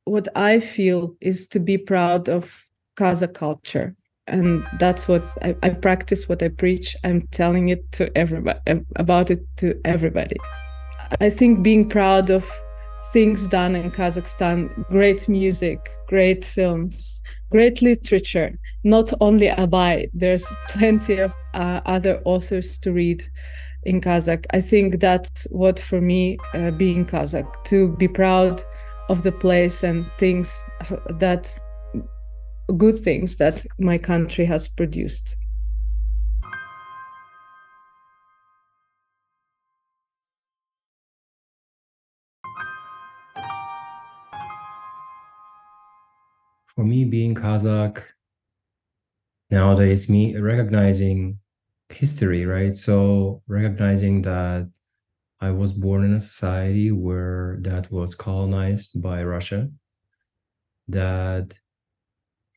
what I feel is to be proud of Kazakh culture. And that's what I, I practice, what I preach. I'm telling it to everybody about it to everybody. I think being proud of things done in Kazakhstan great music, great films, great literature, not only Abay, there's plenty of uh, other authors to read in Kazakh. I think that's what for me uh, being Kazakh to be proud of the place and things that good things that my country has produced. For me being Kazakh nowadays, me recognizing history, right? So recognizing that I was born in a society where that was colonized by Russia, that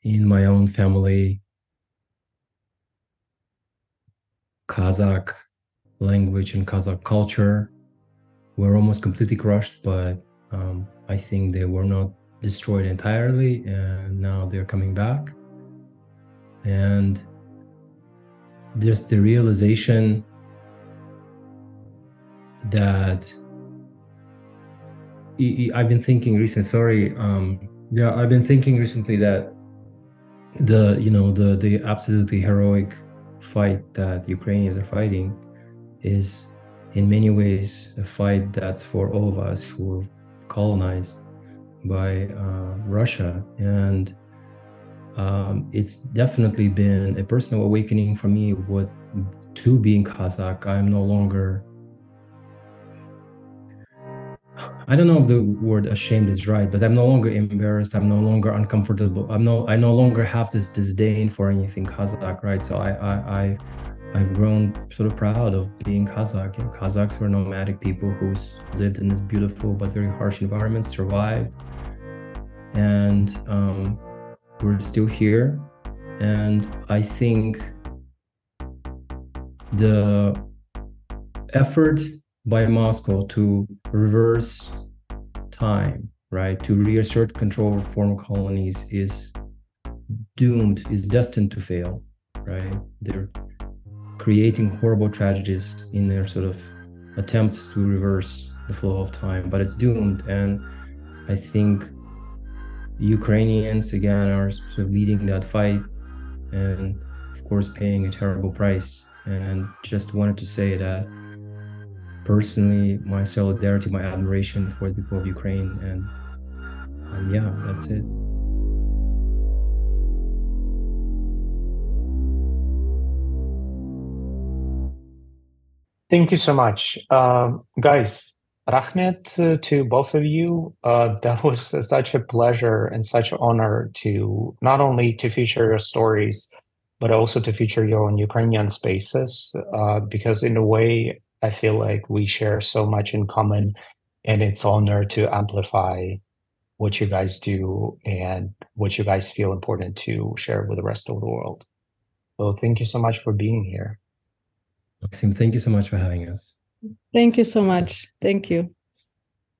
in my own family, Kazakh language and Kazakh culture were almost completely crushed, but um, I think they were not destroyed entirely and now they're coming back and just the realization that I've been thinking recently. Sorry, um, yeah, I've been thinking recently that the you know the the absolutely heroic fight that Ukrainians are fighting is in many ways a fight that's for all of us who were colonized by uh, Russia. And um, it's definitely been a personal awakening for me what to being Kazakh. I'm no longer I don't know if the word ashamed is right, but I'm no longer embarrassed. I'm no longer uncomfortable. I'm no I no longer have this disdain for anything Kazakh, right? So I I, I I've grown sort of proud of being Kazakh. You know, Kazakhs were nomadic people who lived in this beautiful but very harsh environment, survived, and um, we're still here. And I think the effort by Moscow to reverse time, right, to reassert control of former colonies is doomed, is destined to fail, right? They're creating horrible tragedies in their sort of attempts to reverse the flow of time, but it's doomed. And I think Ukrainians again are sort of leading that fight and of course paying a terrible price. And just wanted to say that personally, my solidarity, my admiration for the people of Ukraine, and um, yeah, that's it. Thank you so much. Um, guys, Rahmet uh, to both of you. Uh, that was such a pleasure and such an honor to not only to feature your stories, but also to feature your own Ukrainian spaces. Uh, because in a way, I feel like we share so much in common, and it's honor to amplify what you guys do and what you guys feel important to share with the rest of the world. So thank you so much for being here. Maxim, thank you so much for having us. Thank you so much. Thank you.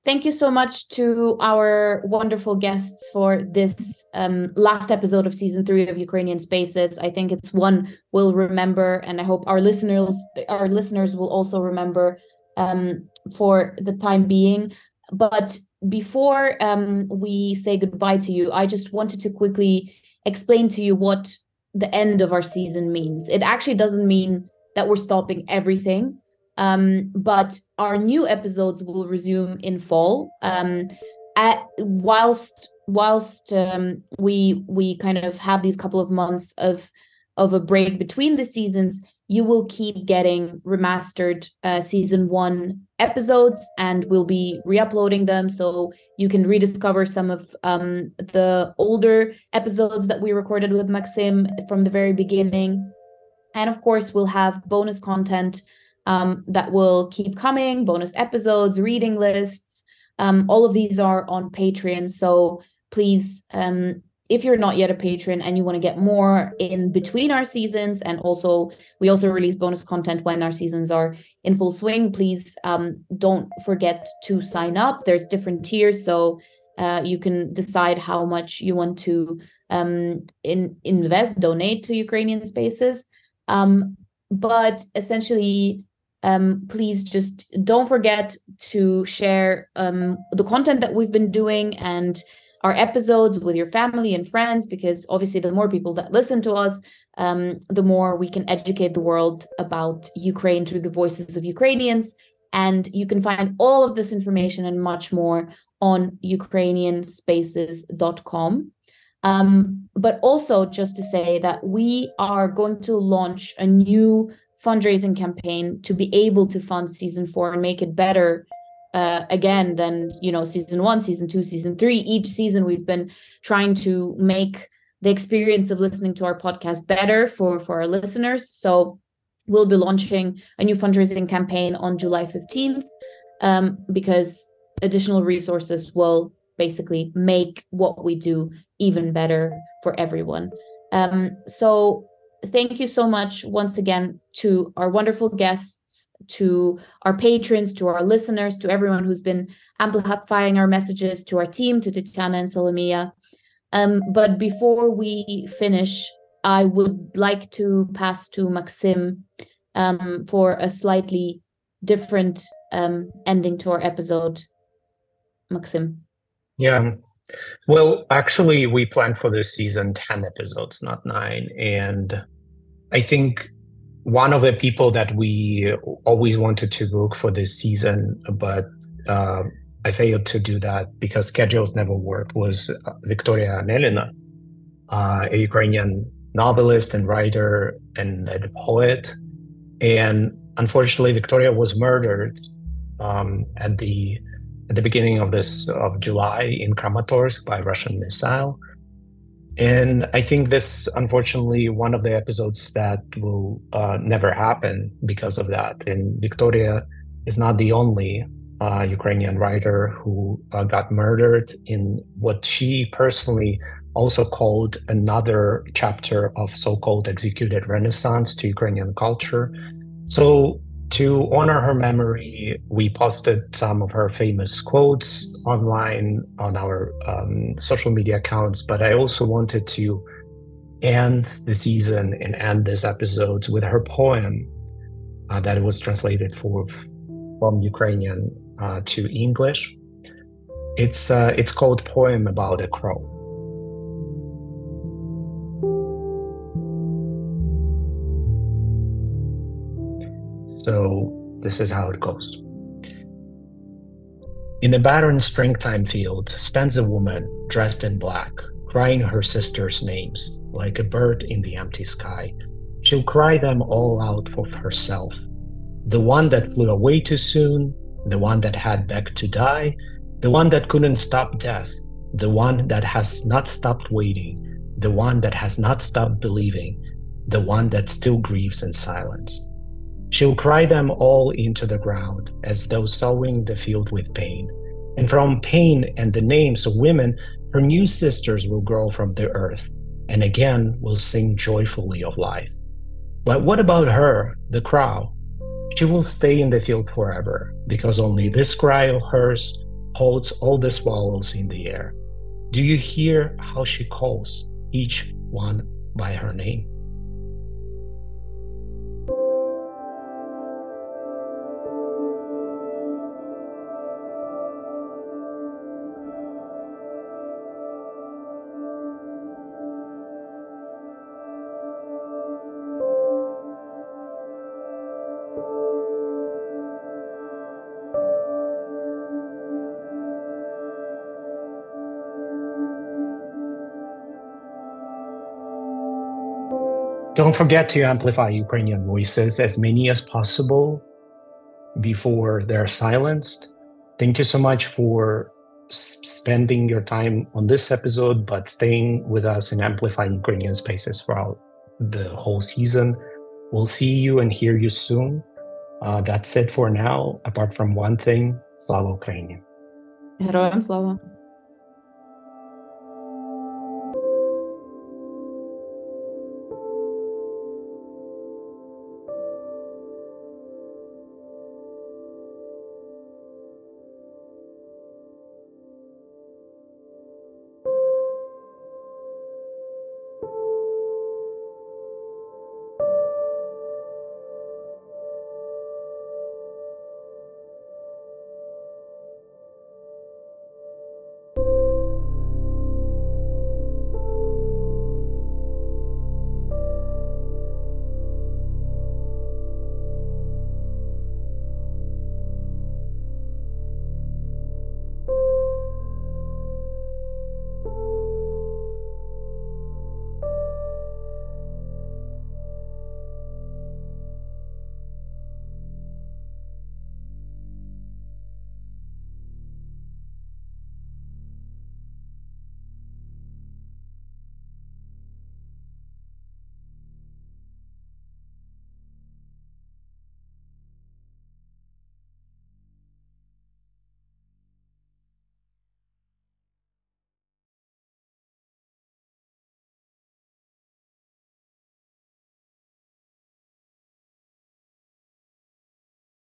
Thank you so much to our wonderful guests for this um, last episode of season three of Ukrainian Spaces. I think it's one we'll remember, and I hope our listeners our listeners will also remember um, for the time being. But before um, we say goodbye to you, I just wanted to quickly explain to you what the end of our season means. It actually doesn't mean that we're stopping everything. Um, but our new episodes will resume in fall. Um, at, whilst whilst um, we we kind of have these couple of months of of a break between the seasons, you will keep getting remastered uh, season one episodes, and we'll be re-uploading them so you can rediscover some of um, the older episodes that we recorded with Maxim from the very beginning and of course, we'll have bonus content um, that will keep coming, bonus episodes, reading lists. Um, all of these are on Patreon. So please, um, if you're not yet a patron and you want to get more in between our seasons, and also we also release bonus content when our seasons are in full swing, please um, don't forget to sign up. There's different tiers. So uh, you can decide how much you want to um, in, invest, donate to Ukrainian spaces. Um, but essentially, um, please just don't forget to share um, the content that we've been doing and our episodes with your family and friends because obviously the more people that listen to us um, the more we can educate the world about ukraine through the voices of ukrainians. And you can find all of this information and much more on ukrainianspaces.com um, but also just to say that we are going to launch a new fundraising campaign to be able to fund season four and make it better uh, again than you know season one, season two, season three. Each season we've been trying to make the experience of listening to our podcast better for for our listeners. So we'll be launching a new fundraising campaign on July 15th um, because additional resources will basically make what we do even better for everyone. Um, so thank you so much once again to our wonderful guests, to our patrons, to our listeners, to everyone who's been amplifying our messages, to our team, to Tatiana and Solomia. Um, but before we finish, I would like to pass to Maxim um, for a slightly different um, ending to our episode. Maxim. Yeah. Well, actually, we planned for this season 10 episodes, not nine. And I think one of the people that we always wanted to book for this season, but uh, I failed to do that because schedules never worked, was uh, Victoria Amelina, uh, a Ukrainian novelist and writer and a poet. And unfortunately, Victoria was murdered um, at the at the beginning of this of July in Kramatorsk by Russian missile. And I think this, unfortunately, one of the episodes that will uh, never happen because of that. And Victoria is not the only uh, Ukrainian writer who uh, got murdered in what she personally also called another chapter of so-called executed renaissance to Ukrainian culture. So to honor her memory, we posted some of her famous quotes online on our um, social media accounts, but I also wanted to end the season and end this episode with her poem uh, that was translated for, from Ukrainian uh, to English. It's uh, it's called "Poem About a Crow." So this is how it goes. In a barren springtime field stands a woman dressed in black, crying her sisters' names like a bird in the empty sky. She'll cry them all out for herself. The one that flew away too soon, the one that had begged to die, the one that couldn't stop death, the one that has not stopped waiting, the one that has not stopped believing, the one that still grieves in silence. She'll cry them all into the ground as though sowing the field with pain. And from pain and the names of women, her new sisters will grow from the earth and again will sing joyfully of life. But what about her, the crow? She will stay in the field forever because only this cry of hers holds all the swallows in the air. Do you hear how she calls each one by her name? Don't forget to amplify Ukrainian voices as many as possible before they're silenced. Thank you so much for spending your time on this episode, but staying with us in amplifying Ukrainian spaces throughout the whole season. We'll see you and hear you soon. Uh, that's it for now, apart from one thing. Slava Ukraini. Героям слава!